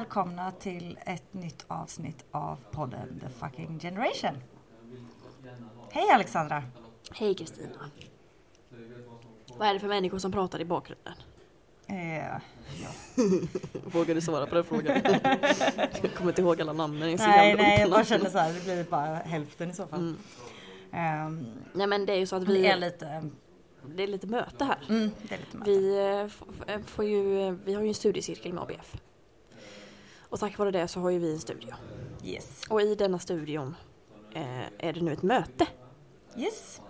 Välkomna till ett nytt avsnitt av podden The Fucking Generation. Hej Alexandra! Hej Kristina. Vad är det för människor som pratar i bakgrunden? Eh, ja. Vågar du svara på den frågan? jag kommer inte ihåg alla namnen. Jag Nej, nej, jag bara känner så här, det blir bara hälften i så fall. Mm. Ehm, Nej men det är ju så att det är vi, lite, det är lite möte här. mm, lite möte. Vi, eh, får ju, eh, vi har ju en studiecirkel med ABF. Och tack vare det så har ju vi en studio. Yes. Och i denna studion eh, är det nu ett möte. Yes.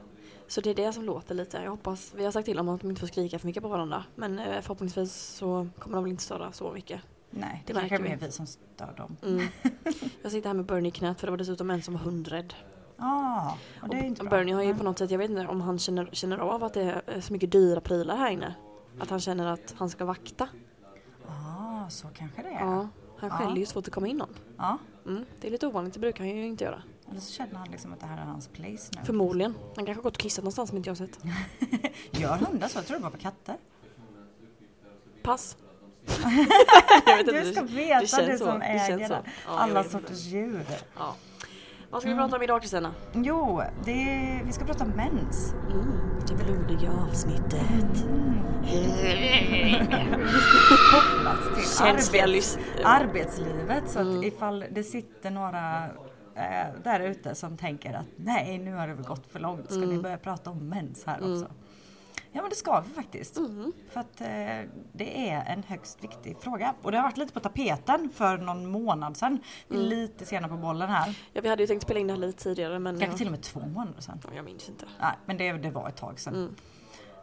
Så det är det som låter lite. Jag hoppas, vi har sagt till dem att de inte får skrika för mycket på varandra. Men eh, förhoppningsvis så kommer de väl inte störa så mycket. Nej, det Det kanske är mer vi. som stör dem. Mm. Jag sitter här med Bernie knät för det var dessutom en som var hundrädd. Ja, och det är inte Och bra. Bernie har ju på något sätt, jag vet inte om han känner, känner av att det är så mycket dyra prylar här inne. Att han känner att han ska vakta. Ja, så kanske det är. Ja. Han skäller ju så fort det kommer in någon. Ja. Mm. Det är lite ovanligt, det brukar han ju inte göra. Eller så känner han liksom att det här är hans place nu. Förmodligen. Han kanske har gått och kissat någonstans som inte jag har sett. Gör hundar så? Jag tror det bara på katter. Pass. Du ska veta det, så. som äger alla sorters djur. Ja. Vad ska vi Mm. prata om idag Kristina? Jo, det är, vi ska prata om mens. Mm. Det blodiga avsnittet. Kopplat till Känsliga arbets, arbetslivet. Så Mm. att ifall det sitter några eh, där ute som tänker att nej, nu har det väl gått för långt. Ska ni Mm. börja prata om mens här Mm. också? Ja, men det ska vi faktiskt. Mm. För att eh, det är en högst viktig fråga. Och det har varit lite på tapeten för någon månad sedan. Mm. lite sena på bollen här. Ja, vi hade ju tänkt spela in det här lite tidigare men Kanske ja, till och med två månader sedan. jag minns inte. Nej, men det, det var ett tag sedan. Mm.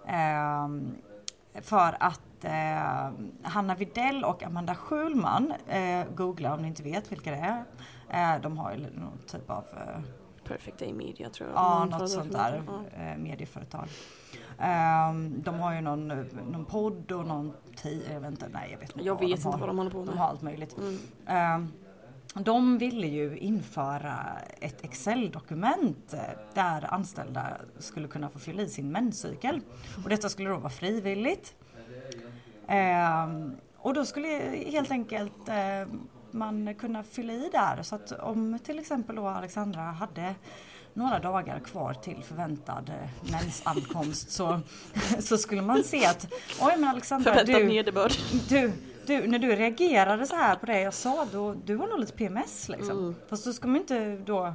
Ehm, för att eh, Hanna Videll och Amanda Schulman, eh, googla om ni inte vet vilka det är. Eh, de har ju någon typ av eh, Perfect Day Media tror jag. Ja, Mm, något sånt där. Ja. eh, medieföretag. Ehm, de har ju någon, någon podd och någon tid, jag vet inte, nej jag vet inte Jag vad vet de inte har. vad de håller på med. De har allt möjligt. Mm. Ehm, de ville ju införa ett Excel-dokument eh, där anställda skulle kunna få fylla i sin menscykel. Och detta skulle då vara frivilligt. Ehm, och då skulle helt enkelt eh, man kunna fylla i där så att om till exempel då Alexandra hade några dagar kvar till förväntad eh, mensankomst så, så skulle man se att oj men Alexandra Förväntad du, nederbörd. du, du, när du reagerade så här på det jag sa, då, du har nog lite PMS liksom. Mm. Fast då ska man inte då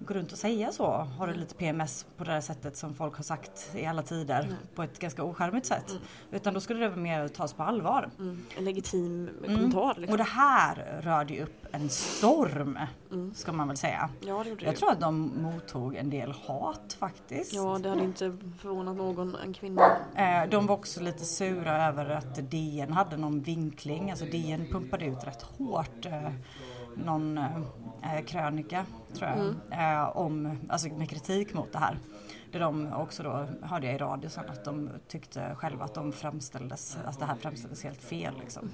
gå runt och säga så. Har du lite PMS på det här sättet som folk har sagt i alla tider Mm. på ett ganska ocharmigt sätt. Mm. Utan då skulle det vara mer tas på allvar. Mm. En legitim Mm. kommentar liksom. Och det här rörde ju upp en storm, Mm. ska man väl säga. Ja, det gjorde Jag det. tror att de mottog en del hat faktiskt. Ja, det hade inte förvånat någon, en kvinna. Eh, De var också lite sura över att DN hade någon vinkling. Alltså DN pumpade ut rätt hårt eh, någon eh, krönika tror jag. Eh, om, alltså med kritik mot det här. Där de också då, hörde jag i radio sen, att de tyckte själva att de framställdes, att det här framställdes helt fel liksom.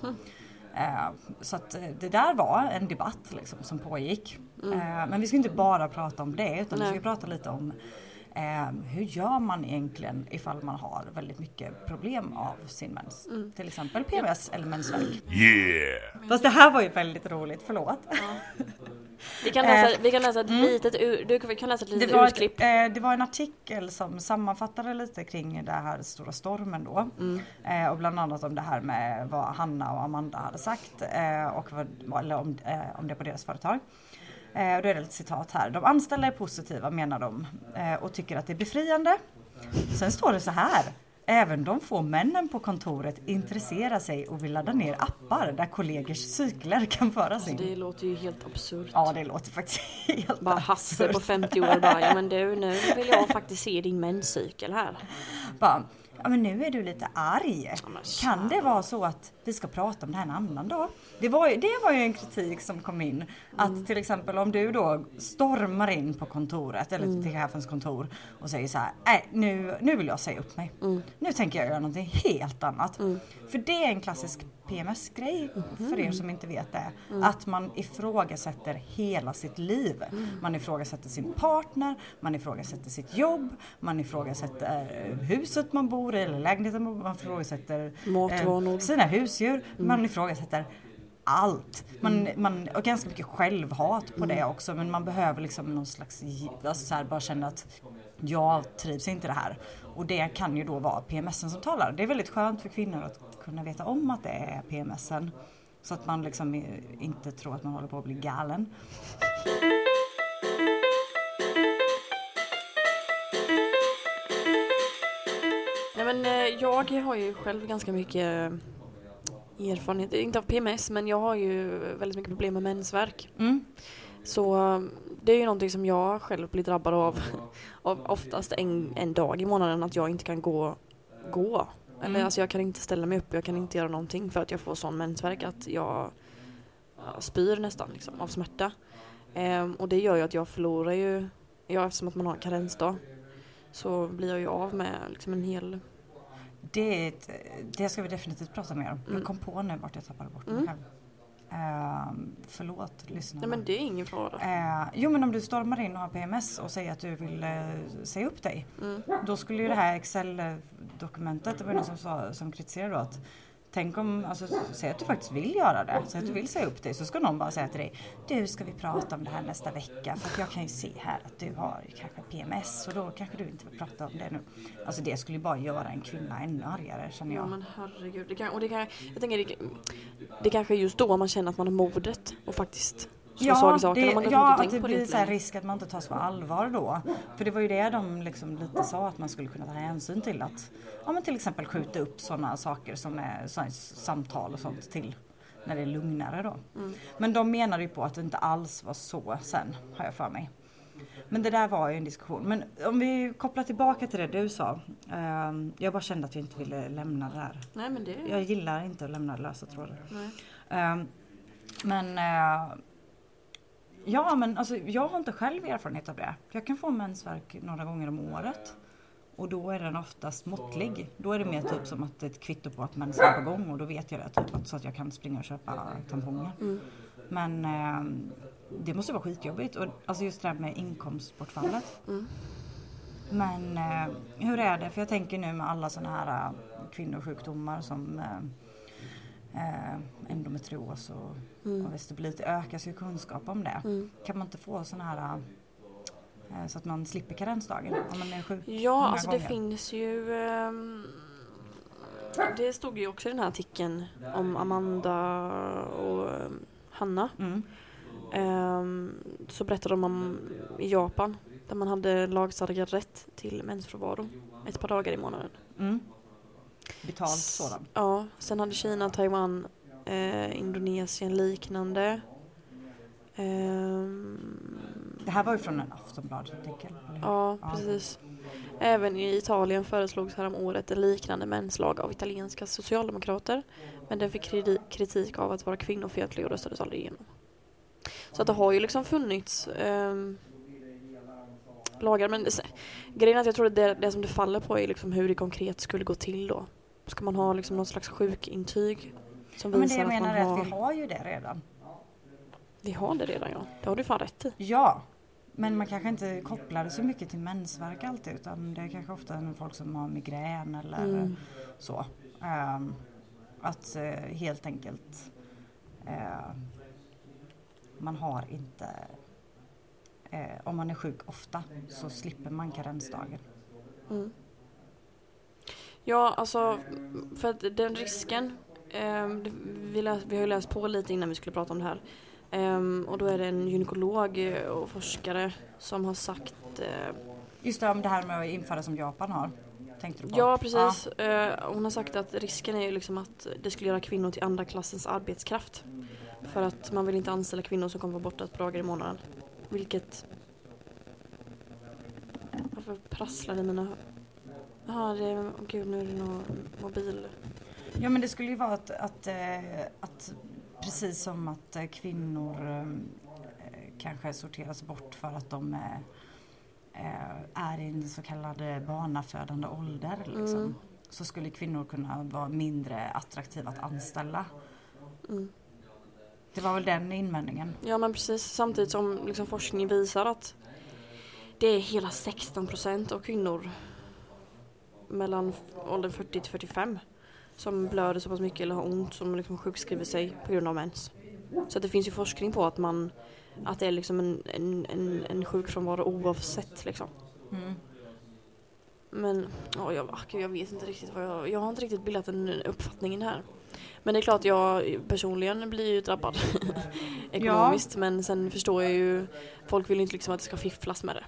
Eh, så att eh, det där var en debatt liksom, som pågick. Mm. Eh, men vi ska inte bara prata om det utan vi Nej. ska prata lite om eh, hur gör man egentligen ifall man har väldigt mycket problem av sin mens? Mm. Till exempel PMS eller mensvärk. Yeah! Fast det här var ju väldigt roligt, förlåt. Vi kan läsa, Eh, vi kan läsa ett mm. litet ur, du kan läsa ett Det litet var, ett, urklipp. eh, det var en artikel som sammanfattade lite kring den här stora stormen då. Mm. Eh, och bland annat om det här med vad Hanna och Amanda hade sagt eh, och vad, eller om, eh, om det på deras företag. Eh, och då är det ett citat här. De anställda är positiva menar de eh, och tycker att det är befriande. Sen står det så här. Även de få männen på kontoret intresserar sig och vill ladda ner appar där kollegors cykler kan föras Alltså, in. det låter ju helt absurt. Ja, det låter faktiskt helt Bara Hasse på absurt. 50 år bara, ja men du nu vill jag faktiskt se din menscykel här. Bara, ja men nu är du lite arg. Kan det vara så att vi ska prata om det här en annan dag? Det var ju, det var ju en kritik som kom in. Att Mm. till exempel om du då stormar in på kontoret eller Mm. till chefens kontor och säger så här, nej nu, nu vill jag säga upp mig. Mm. Nu tänker jag göra någonting helt annat. Mm. För det är en klassisk PMS-grej för er som inte vet det. Mm. Att man ifrågasätter hela sitt liv. Mm. Man ifrågasätter sin partner, man ifrågasätter sitt jobb, man ifrågasätter eh, huset man bor i eller lägenheten man bor i, man ifrågasätter Matvanor. eh, sina husdjur, man ifrågasätter allt. Man, man, och ganska mycket självhat på det också men man behöver liksom någon slags, alltså så här, bara känna att jag trivs inte i det här. Och det kan ju då vara PMSen som talar. Det är väldigt skönt för kvinnor att kunna veta om att det är PMSen. Så att man liksom inte tror att man håller på att bli galen. Nej men eh, jag har ju själv ganska mycket erfarenhet, inte av PMS men jag har ju väldigt mycket problem med mensvärk. Mm. Så det är ju någonting som jag själv blir drabbad av, av oftast en, en dag i månaden att jag inte kan gå. gå. Eller Mm. alltså jag kan inte ställa mig upp, jag kan inte göra någonting för att jag får sån mensvärk att jag ja, spyr nästan liksom, av smärta. Ehm, och det gör ju att jag förlorar ju, ja, eftersom att man har en karensdag så blir jag ju av med liksom en hel Det, ett, det ska vi definitivt prata mer om. Mm. Jag kom på nu vart jag tappade bort mig Mm. själv. Ehm, förlåt lyssnarna. Nej men det är ingen fara. Eh, jo men om du stormar in och har PMS och säger att du vill eh, säga upp dig. Mm. Då skulle ju det här Excel-dokumentet, det var någon som, sa, som kritiserade då att Tänk om, alltså säg att du faktiskt vill göra det, säg att du vill säga upp dig så ska någon bara säga till dig Du ska vi prata om det här nästa vecka för att jag kan ju se här att du har kanske PMS och då kanske du inte vill prata om det nu. Alltså det skulle ju bara göra en kvinna ännu argare känner Ja jag. men herregud. Det kan, och det kan, jag tänker det, det kanske är just då man känner att man har modet och faktiskt slag i saken. det, man ja att det blir så risk att man inte tas på allvar då. För det var ju det de liksom lite sa att man skulle kunna ta hänsyn till att ja, men till exempel skjuta upp sådana saker som är samtal och sånt till när det är lugnare då. Mm. Men de menade ju på att det inte alls var så sen har jag för mig. Men det där var ju en diskussion. Men om vi kopplar tillbaka till det du sa. ehm, jag bara kände att jag inte ville lämna det här. Nej men det... Jag gillar inte att lämna lösa trådar. Nej. Ehm, men eh, ja, men alltså, jag har inte själv erfarenhet av det. Jag kan få mensvärk några gånger om året. Och då är den oftast måttlig. Då är det mer typ som att det är ett kvitto på att mensen är på gång och då vet jag det. Typ, att- så att jag kan springa och köpa tamponger. Mm. Men ehm, det måste vara skitjobbigt. Och, alltså just det här med inkomstbortfallet. Mm. Men eh, hur är det? För jag tänker nu med alla sådana här eh, kvinnosjukdomar som eh, eh, endometrios och, Mm. och vestibulit. Det ökas ju kunskap om det. Mm. Kan man inte få sådana här eh, så att man slipper karensdagen om man är sjuk? Ja, alltså det gånger? finns ju... ehm, det stod ju också i den här artikeln om Amanda och ehm, Hanna. Mm. Ehm, så berättade de om i Japan där man hade lagstadgad rätt till mensfrånvaro ett par dagar i månaden. Mm. Betalt sådan. Ja, sen hade Kina, Taiwan, eh, Indonesien liknande. Ehm, Det här var ju från en Aftonbladet-artikel. ja, Ja. precis. Även i Italien föreslogs året en liknande menslag av italienska socialdemokrater. Men den fick kriti- kritik av att vara kvinnofientlig och röstades aldrig igenom. Så att det har ju liksom funnits ehm, lagar. Men se- grejen är att jag tror att det, det som det faller på är liksom hur det konkret skulle gå till då. Ska man ha liksom någon slags sjukintyg som Ja, men det jag att man menar är har... att vi har ju det redan. Vi har det redan ja. Det har du fan rätt i. Ja, men man kanske inte kopplar det så mycket till mensvärk alltid utan det är kanske ofta folk som har migrän eller Mm. så. Ehm, att eh, helt enkelt eh, man har inte eh, om man är sjuk ofta så slipper man karensdagen. Mm. Ja, alltså för att den risken, det- vi, läs, vi har ju läst på lite innan vi skulle prata om det här. Ehm, och då är det en gynekolog eh, och forskare som har sagt eh, Just det, om det här med att införa som Japan har. Tänkte du på? Ja precis, Eh, hon har sagt att risken är ju liksom att det skulle göra kvinnor till andra klassens arbetskraft. För att man vill inte anställa kvinnor som kommer vara borta ett par dagar i månaden. Vilket... Varför prasslar det i mina... Jaha, det är... åh gud nu är det någon mobil... Ja men det skulle ju vara att, att, eh, att precis som att eh, kvinnor eh, kanske sorteras bort för att de är i en så kallad barnafödande ålder liksom, Mm. så skulle kvinnor kunna vara mindre attraktiva att anställa. Mm. Det var väl den invändningen. Ja men precis, samtidigt som liksom forskning visar att det är hela 16 procent av kvinnor mellan åldern 40 till 45 som blöder så pass mycket eller har ont som liksom sjukskriver sig på grund av mens. Så det finns ju forskning på att man att det är liksom en, en, en, en sjukfrånvaro oavsett liksom. Mm. Men ja, jag, ah, gud, jag vet inte riktigt vad jag... Jag har inte riktigt bildat en uppfattning här. Men det är klart jag personligen blir ju drabbad ekonomiskt men sen förstår jag ju folk vill inte liksom att det ska fifflas med det.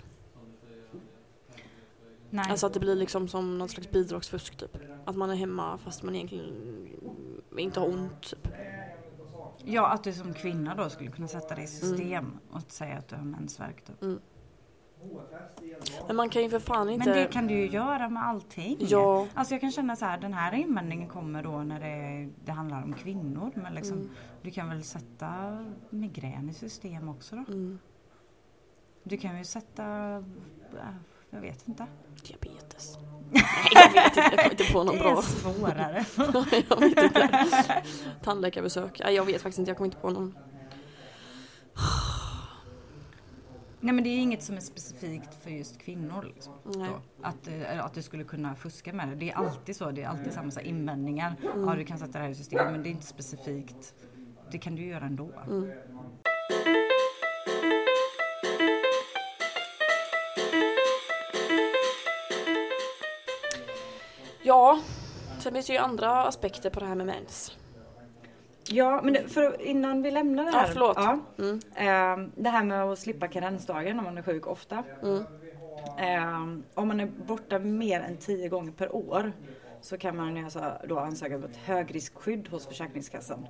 Nej. Alltså att det blir liksom som någon slags bidragsfusk typ. Att man är hemma fast man egentligen inte har ont. Typ. Ja, att du som kvinna då skulle kunna sätta det i system och säga att du har mensvärk. Typ. Mm. Men man kan ju för fan inte... Men det kan du ju göra med allting. Ja. Alltså jag kan känna så här, den här invändningen kommer då när det, det handlar om kvinnor. Men liksom, Mm. du kan väl sätta migrän i system också då? Mm. Du kan ju sätta, äh, jag vet inte. Diabetes. Nej jag vet inte, jag kommer inte på någon det bra. är svårare. jag vet inte. Tandläkarbesök. Nej, jag vet faktiskt inte, jag kommer inte på någon. Nej men det är inget som är specifikt för just kvinnor. Liksom. Att, eh, att du skulle kunna fuska med det. Det är alltid så. Det är alltid samma så här invändningar. Mm. Ja du kan sätta det här i system men det är inte specifikt. Det kan du göra ändå. Mm. Ja, sen finns det ju andra aspekter på det här med mens. Ja men för, innan vi lämnar det Ja, här. förlåt. Ja, Mm. Ehm, det här med att slippa karensdagen om man är sjuk ofta. Mm. Ehm, om man är borta mer än 10 gånger per år så kan man alltså då ansöka om ett högriskskydd hos Försäkringskassan.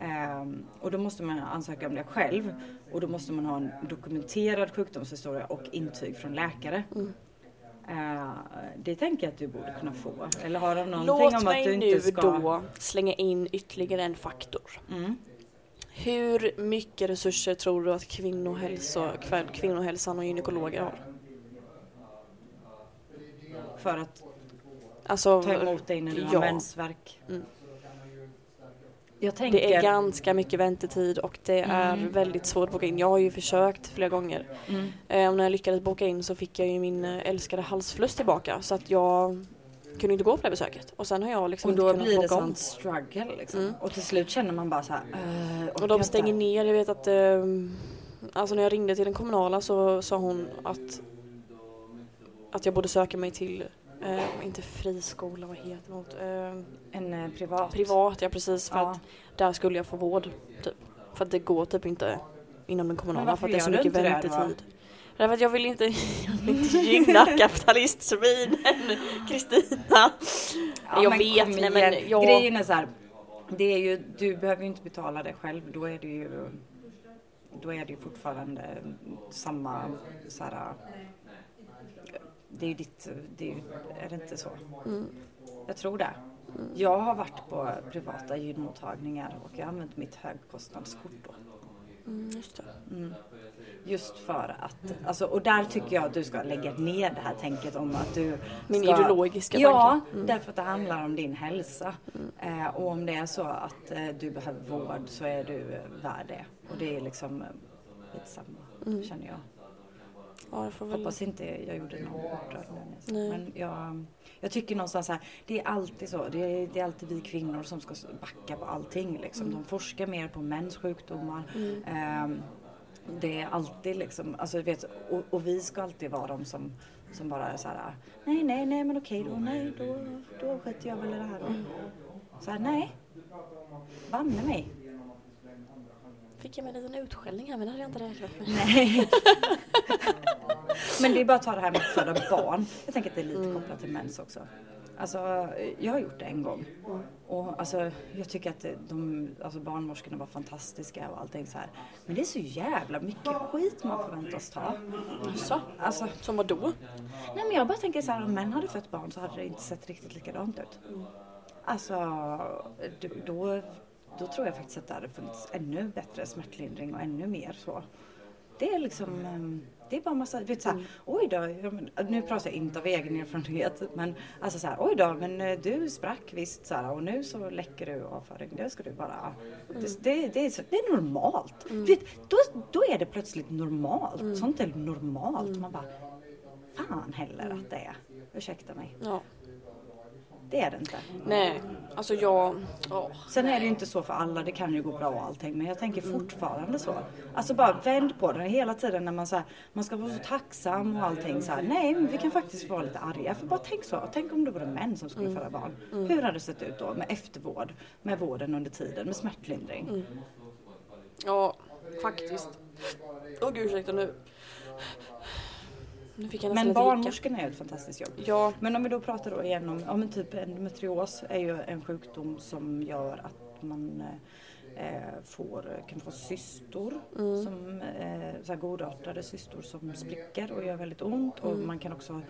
Ehm, och då måste man ansöka om det själv och då måste man ha en dokumenterad sjukdomshistoria och intyg från läkare. Mm. Ehm, det tänker jag att du borde kunna få. Eller har de någonting Låt om att mig du nu inte ska... då slänga in ytterligare en faktor. Mm. Hur mycket resurser tror du att kvinnohälsa, kväll- kvinnohälsan och gynekologer har? För att Alltså, ta emot dig när du ja. har mensvärk. Mm. Tänker... det är ganska mycket väntetid och det är Mm. väldigt svårt att boka in. Jag har ju försökt flera gånger. Mm. Eh, och när jag lyckades boka in så fick jag ju min eh, älskade halsfluss tillbaka så att jag kunde inte gå på det besöket. Och sen har jag liksom Och då inte blir det sånt struggle liksom. Mm. Och till slut känner man bara så här. "Eh, orkar Och de inte." stänger ner. Jag vet att eh, alltså när jag ringde till den kommunala så sa hon att att jag borde söka mig till eh, inte friskola, vad heter det? något? Eh, En eh, privat. privat, ja precis. För Ja. att där skulle jag få vård. Typ. För att det går typ inte inom den kommunala för att det är så mycket väntetid. Därför att jag vill inte, jag vill inte gynna kapitalistsvinen Kristina. Ja, jag men vet, nej men jag... Grejen är så här. Det är ju, du behöver ju inte betala det själv. Då är det ju, då är det ju fortfarande samma så här. Det är ju ditt, det är, ju, är det inte så? Mm. Jag tror det. Jag har varit på privata gynmottagningar och jag har använt mitt högkostnadskort då. Mm, just. Mm. Just för att, alltså, och där tycker jag att du ska lägga ner det här tänket om att du Min ska, ideologiska Ja. Mm. därför att det handlar om din hälsa. Eh, och om det är så att eh, du behöver vård så är du eh, värd det. Och det är liksom eh, lite samma, Mm. känner jag. Ja, jag. Hoppas inte jag gjorde någon upprörd nu. Nej. Men jag, jag tycker någonstans här, det är alltid så. Det är, det är alltid vi kvinnor som ska backa på allting. Liksom. De forskar mer på mäns sjukdomar. Mm. Ehm, det är alltid liksom, alltså vet, och, och vi ska alltid vara de som, som bara är så här, nej, nej, nej, men okej då, nej, då, då skiter jag väl i det här då. Så här, nej, banne mig. Fick jag mig en liten utskällning här men det hade jag inte räknat med. Nej. Men det är bara att ta det här med att föda barn. Jag tänker att det är lite kopplat till mens också. Alltså, jag har gjort det en gång. Och alltså, jag tycker att de, alltså barnmorskorna var fantastiska och allting så här. Men det är så jävla mycket skit man förväntas ta. Så, Alltså, som vad då? nej men jag bara tänker så här, om män hade fött barn så hade det inte sett riktigt likadant ut. Alltså, då, då, tror jag faktiskt att det hade funnits ännu bättre smärtlindring och ännu mer så. Det är liksom, ehm, det är bara massa, vet såhär, oj då, nu pratar jag inte av egen erfarenhet, men alltså såhär, oj då, men eh, du sprack visst såhär och nu så läcker du avföring, det ska du bara, det, det, det, är, det är normalt. Du vet, då, då är det plötsligt normalt, sånt är normalt. Man bara, fan heller att det är, ursäkta mig. Ja. Det är det inte. Nej, alltså jag... åh, Sen är det ju inte så för alla, det kan ju gå bra och allting. Men jag tänker fortfarande så. Alltså bara vänd på det hela tiden när man så här, man ska vara så tacksam och allting så här. Nej, men vi kan faktiskt vara lite arga. För bara tänk så, tänk om det vore män som skulle föda barn. Hur hade det sett ut då med eftervård, med vården under tiden, med smärtlindring? Ja, faktiskt. Åh gud ursäkta nu. Nu fick jag nästan Men barnmorskorna är ju ett fantastiskt jobb. Ja, Men om vi då pratar då igen om, ja men typ endometrios är ju en sjukdom som gör att man eh, får, kan få cystor, som, eh, så här godartade cystor som spricker och gör väldigt ont. Och man kan också,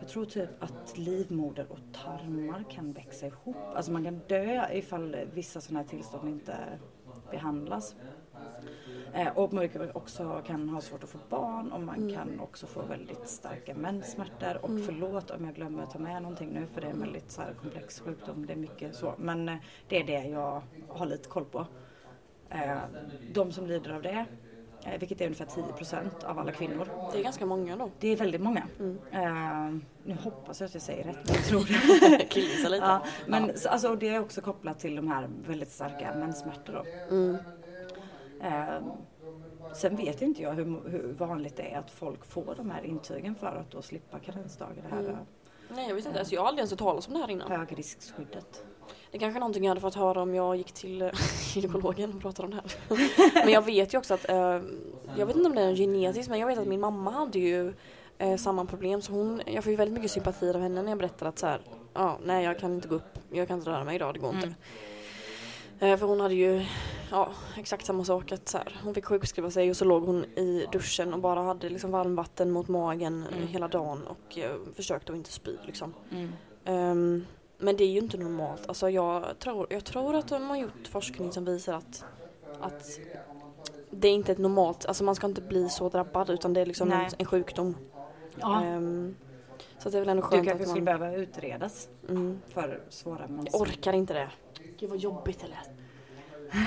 jag tror typ att livmoder och tarmar kan växa ihop. Alltså man kan dö ifall vissa sådana här tillstånd inte behandlas. Eh, och man också kan ha svårt att få barn och man kan också få väldigt starka menssmärtor. Och förlåt om jag glömmer att ta med någonting nu för det är en väldigt så här, komplex sjukdom. Det är mycket så. Men eh, det är det jag har lite koll på. Eh, de som lider av det, vilket är ungefär 10% av alla kvinnor. det är ganska många då. Det är väldigt många. Mm. Eh, nu hoppas jag att jag säger rätt, men jag tror det. Killgissa lite. Ja, men så- alltså, det är också kopplat till de här väldigt starka menssmärtor. Då. Mm. Eh, sen vet inte jag hur, hur vanligt det är att folk får de här intygen för att då slippa karensdagar. Det här Mm. eh, Nej jag vet inte, alltså, jag har aldrig ens hört talas om det här innan. högriskskyddet. Det är kanske är någonting jag hade fått höra om jag gick till eh, gynekologen och pratade om det här. men jag vet ju också att, eh, jag vet inte om det är genetiskt men jag vet att min mamma hade ju eh, samma problem så hon, jag får ju väldigt mycket sympati av henne när jag berättar att så här, ja nej jag kan inte gå upp, jag kan inte röra mig idag, det går inte. Eh, för hon hade ju, ja exakt samma sak att så här, hon fick sjukskriva sig och så låg hon i duschen och bara hade liksom varmvatten mot magen eh, hela dagen och eh, försökte att inte spy liksom. Mm. Ehm, men det är ju inte normalt. Alltså jag, tror, jag tror att de har gjort forskning som visar att, att det är inte ett normalt, alltså man ska inte bli så drabbad utan det är liksom en, en sjukdom. Ja, Ehm, så det är väl ändå du skönt kanske att skulle man... behöva utredas Mm, för svåra mens. jag orkar inte det. Gud vad jobbigt det lät.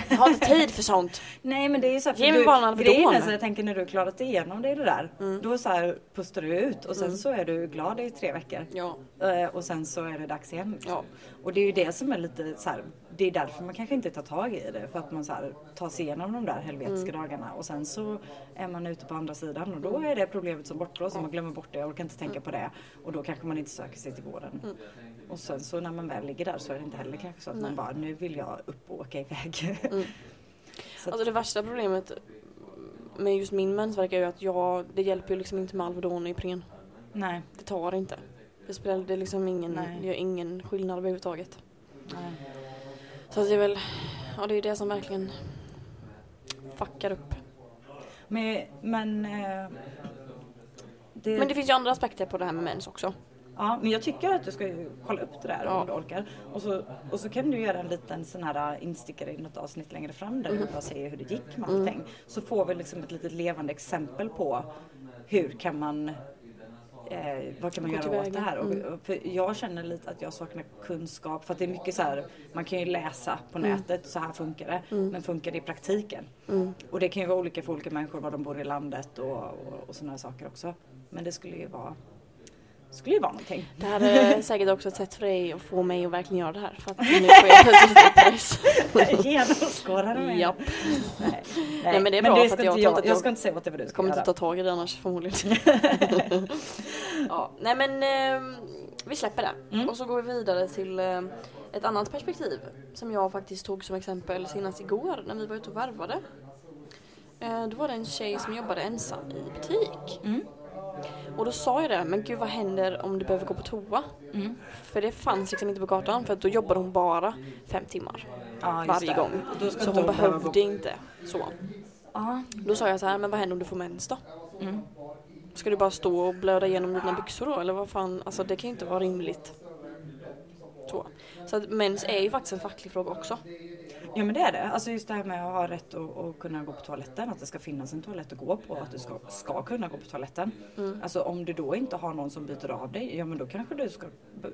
Jag har inte tid för sånt. Nej men det är ju så här, för Ge mig du, bara en Alvedon. är så jag tänker när du har klarat igenom det, det där. Mm. Då så här pustar du ut och sen så är du glad i tre veckor. Ja, Eh, Och sen så är det dags igen. liksom. ja. Och det är ju det som är lite så här, det är därför man kanske inte tar tag i det. För att man så här, tar sig igenom de där helvetiska Mm. dagarna och sen så är man ute på andra sidan och då är det problemet som bortblåst och man glömmer bort det och orkar inte tänka på det. Och då kanske man inte söker sig till vården. Och sen så när man väl ligger där så är det inte heller kanske så att man bara, nu vill jag upp och åka iväg. Mm. så att, Alltså det värsta problemet med just min mensvärk är ju att jag, det hjälper ju liksom inte med Alvedon och Ipren. nej, Det tar inte. Det spelar det är liksom ingen, Nej. det gör ingen skillnad överhuvudtaget. nej. Så det är väl, ja det är det som verkligen fuckar upp. Men, men, eh, det, Men det finns ju andra aspekter på det här med mens också. Ja, men jag tycker att du ska kolla upp det där Ja. om du orkar. Och så, och så kan du göra en liten sån här instickare i något avsnitt längre fram där du bara säger hur det gick med allting. Så får vi liksom ett litet levande exempel på hur kan man Eh, vad kan man Gå göra åt det här? Och, Mm. och, för jag känner lite att jag saknar kunskap för att det är mycket så här, man kan ju läsa på nätet, så här funkar det. Men funkar det i praktiken? Mm. Och det kan ju vara olika för olika människor var de bor i landet och, och, och sådana saker också. Men det skulle ju vara, skulle ju vara någonting. Det här är säkert också ett sätt för dig att få mig att verkligen göra det här. För att nu får jag plötsligt press. Med. Japp. Nej, Nej, men det är bra för att jag jag, jag ska inte säga åt dig vad du ska kommer inte ta tag i det annars förmodligen. ja, nej men eh, vi släpper det. Mm. Och så går vi vidare till eh, ett annat perspektiv som jag faktiskt tog som exempel senast igår när vi var ute och varvade. Eh, då var det en tjej som jobbade ensam i butik. Mm. Och då sa jag det, men gud vad händer om du behöver gå på toa? Mm. För det fanns liksom inte på kartan för att då jobbade hon bara fem timmar just varje det. gång. Så hon behövde gå- inte så. Ja. Då sa jag så här, men vad händer om du får mens då? Mm. Ska du bara stå och blöda igenom dina byxor då? Eller vad fan, alltså det kan ju inte vara rimligt. Så, så att mens är ju faktiskt en facklig fråga också. Ja men det är det. Alltså just det här med att ha rätt att, att kunna gå på toaletten. Att det ska finnas en toalett att gå på. Att du ska, ska kunna gå på toaletten. Mm. Alltså om du då inte har någon som byter av dig. Ja men då kanske du ska.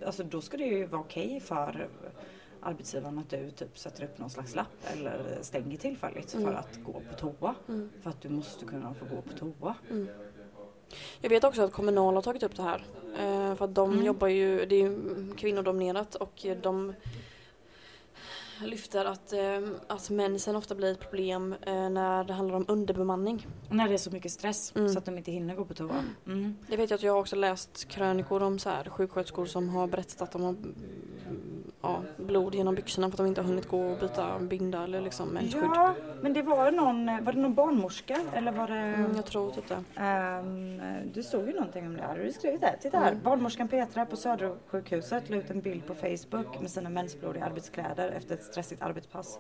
Alltså då ska det ju vara okej för arbetsgivaren att du typ sätter upp någon slags lapp eller stänger tillfälligt för att gå på toa. Mm. För att du måste kunna få gå på toa. Jag vet också att Kommunal har tagit upp det här. Eh, för att de Mm. jobbar ju, det är ju kvinnodominerat och de lyfter att, eh, att mensen ofta blir ett problem eh, när det handlar om underbemanning. När det är så mycket stress Mm. så att de inte hinner gå på toa. Mm. Det vet jag att jag har också läst krönikor om så här, sjuksköterskor som har berättat att de har mm, ja, blod genom byxorna för att de inte har hunnit gå och byta binda eller liksom mensskydd. Ja, men det var någon, var det någon barnmorska eller var det? Mm, jag tror typ det. Ehm, det stod ju någonting om det. Har du skrivit det? Titta här. Mm. Barnmorskan Petra på Södersjukhuset la ut en bild på Facebook med sina mensblodiga arbetskläder efter ett stressigt arbetspass.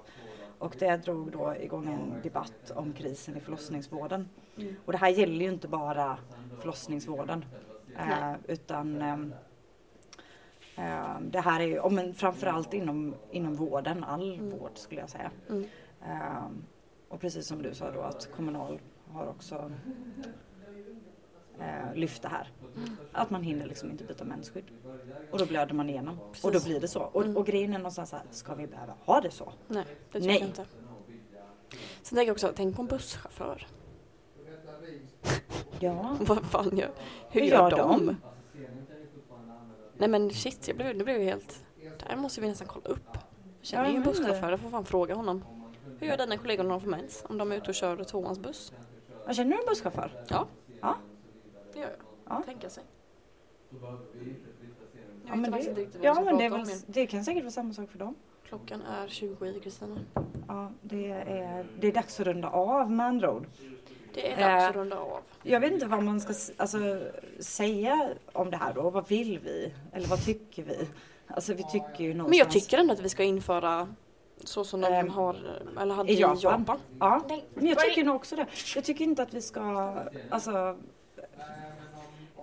Och det drog då igång en debatt om krisen i förlossningsvården. Mm. Och det här gäller ju inte bara förlossningsvården. Eh, Nej. utan ehm, det här är ju, men framförallt inom, inom vården, all Mm. vård skulle jag säga. Mm. Ehm, och precis som du sa då att Kommunal har också eh, lyft det här. Att man hinner liksom inte byta mensskydd. Och då blöder man igenom. Och då Precis. blir det så. Och, Mm. och grejen är någonstans så här, ska vi behöva ha det så? Nej, det tycker Nej. jag inte. Sen tänker jag också, tänk på en busschaufför. Ja. Vad fan gör, hur Hur gör, gör de? de? Nej men shit, jag blev, nu blev jag helt... Det här måste vi nästan kolla upp. Jag känner Ja, ju en men busschaufför, jag får fan fråga honom. Hur gör dina kollegor när de får mens? Om de är ute och kör tvåans buss? Jag känner du en busschaufför? Ja. Ja. Det gör jag. Ja. Tänka sig. Jag Ja, men inte det, vad ja, men det, väl, det kan säkert vara samma sak för dem. klockan är 20 i Kristina. Ja, det är, det är dags att runda av med andra ord. Det är dags att Eh, runda av. Jag vet inte vad man ska alltså, säga om det här då. Vad vill vi? Eller vad tycker vi? Alltså vi tycker ju någonstans... Men jag tycker ändå att vi ska införa så som de Ehm, har, eller hade i i Japan. Japan. Ja, men jag tycker nog också det. Jag tycker inte att vi ska, alltså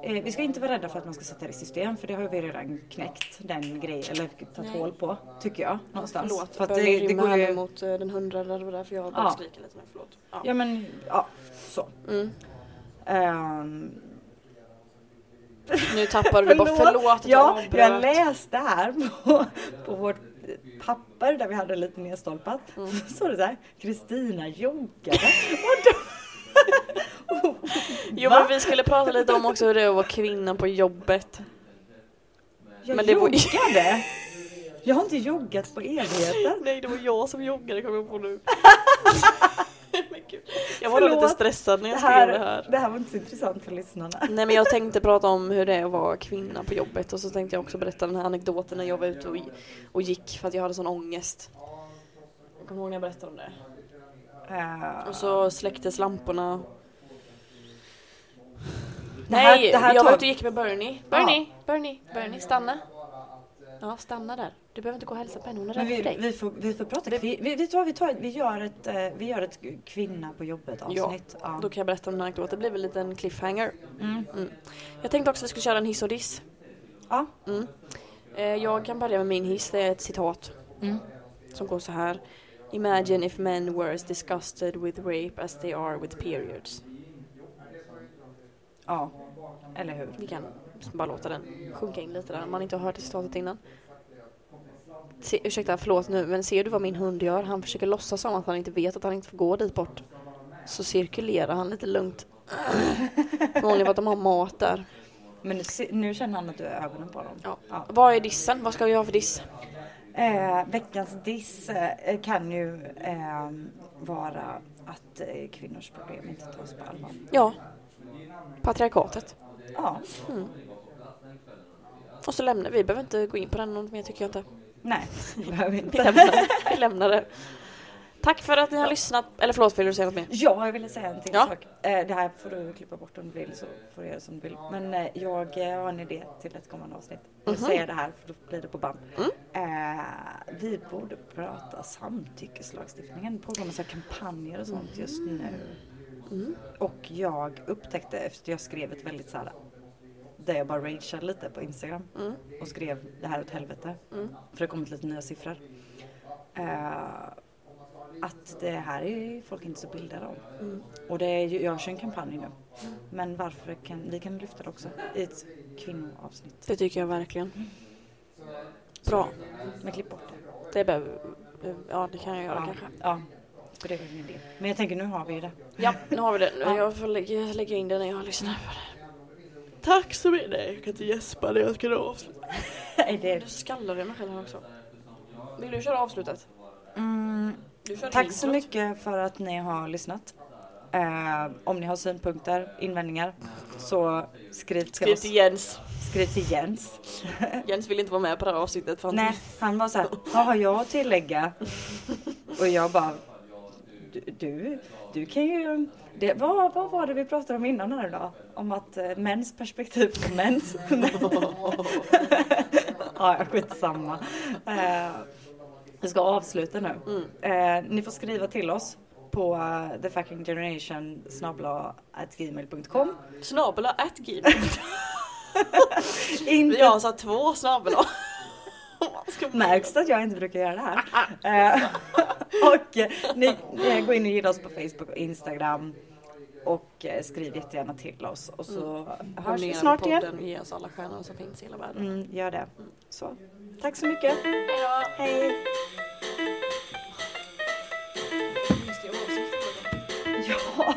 eh, vi ska inte vara rädda för att man ska sätta det i system för det har vi redan knäckt den grejen, eller tagit hål på, tycker jag. Någonstans. Förlåt, för att det, det går ju... mot eh, den hundrade, det var därför jag började Ja. skrika lite. Men förlåt. Ja. Ja men, ja, så. Mm. Ehm, Nu tappade du bara, förlåt att Ja, jag läste här på, på vårt papper där vi hade lite nedstolpat. Mm. Så det så här, Kristina joggade. Och då, Jo men vi skulle prata lite om också hur det är att vara kvinna på jobbet. jag Men det var- joggade! Jag har inte joggat på evigheter. Nej det var jag som joggade kom jag på nu. Jag var lite stressad när jag skrev det här, det här var inte så intressant för lyssnarna. Nej men jag tänkte prata om hur det är att vara kvinna på jobbet och så tänkte jag också berätta den här anekdoten när jag var ute och, och gick för att jag hade sån ångest. Jag kommer ihåg när jag berättade om det. Eh, Och så släcktes lamporna. Det här- Nej, det här jag var tar- ute och gick med Bernie. Bernie, Bernie, Bernie, stanna. Ja, stanna där. Du behöver inte gå och hälsa på henne, hon är rädd för vi, dig. vi, får, vi får prata. Det- Vi, vi, du vad, vi, tar, vi, gör ett, eh, vi gör ett kvinna på jobbet avsnitt. Ja. Då kan jag berätta om den här anekdoten. Det blir väl en liten cliffhanger. Mm. Mm. Jag tänkte också att vi skulle köra en hiss och diss. Ja. Mm. Eh, Jag kan börja med min hiss. Det är ett citat Mm. som går så här. Imagine if men were as disgusted with rape as they are with periods. Ja, eller hur? Vi kan bara låta den sjunka in lite där om man inte har hört citatet innan. Se, ursäkta, förlåt nu, men ser du vad min hund gör? Han försöker låtsas som att han inte vet att han inte får gå dit bort. Så cirkulerar han lite lugnt. Förmodligen för att de har mat där. Men nu, nu känner han att du är ögonen på dem. Ja. Ja. Vad är dissen? Vad ska vi ha för diss? Eh, veckans diss eh, kan ju eh, vara att eh, kvinnors problem inte tas på allvar. Ja, patriarkatet. Ja, Mm. Och så lämnar vi. Behöver inte gå in på den något mer tycker jag inte. nej, det behöver vi Vi inte. lämnar, vi lämnar det. Tack för att ni har lyssnat. Eller förlåt, vill du säga något mer? Ja, jag ville säga en till Ja. sak. Eh, det här får du klippa bort om du vill så får du göra som du vill. Men eh, jag eh, har en idé till ett kommande avsnitt. Jag Mhm. säger det här för då blir det på band. Mm. Vi borde prata samtyckeslagstiftningen. Pågår massa kampanjer och sånt just nu. Mm. Och jag upptäckte efter att jag skrev ett väldigt så här där jag bara rageade lite på Instagram Mm. och skrev det här åt helvete. Mm. För det har kommit lite nya siffror. Eh, att det här är folk inte så bildade om. Mm. Och det är, ju- jag kör en kampanj nu. Men varför kan vi kan lyfta det också i ett kvinnoavsnitt. Det tycker jag verkligen. Bra. Men klipp bort det. Det behöver... Ja, det kan jag göra Ja, kanske. ja, för det idé. Men jag tänker nu har vi ju det. Ja, nu har vi det. Ja. Jag får lägga, lägga in det när jag lyssnar på det. Tack så mycket. Nej, jag kan inte gäspa när jag ska avsluta. Nej, det Du skallar i mig själv här också. Vill du köra avslutet? mm, Du kör Tack så mycket för att ni har lyssnat. Eh, om ni har synpunkter, invändningar så skriv till Skriv oss. till Jens. Skriv till Jens. Jens vill inte vara med på det här avsnittet för han Nej, han var så här, vad har jag att tillägga? Och jag bara, du, du, kan ju, det, vad, vad var det vi pratade om innan här idag? Om att eh, mäns perspektiv på mäns. ja, skitsamma. Eh, vi ska avsluta nu. Eh, ni får skriva till oss på uh, the fucking generation gmail.com. Snabela at gmail. Inte Vi har så här två snabela. Märks det att jag inte brukar göra det här? Och ni eh, går in och gillar oss på Facebook och Instagram. Och eh, skriv jättegärna till oss. Och så hörs vi snart igen. podden och ge oss alla stjärnor som finns i hela världen. Mm, gör det. Så, tack så mycket. Hej! Har åsikter. Ja.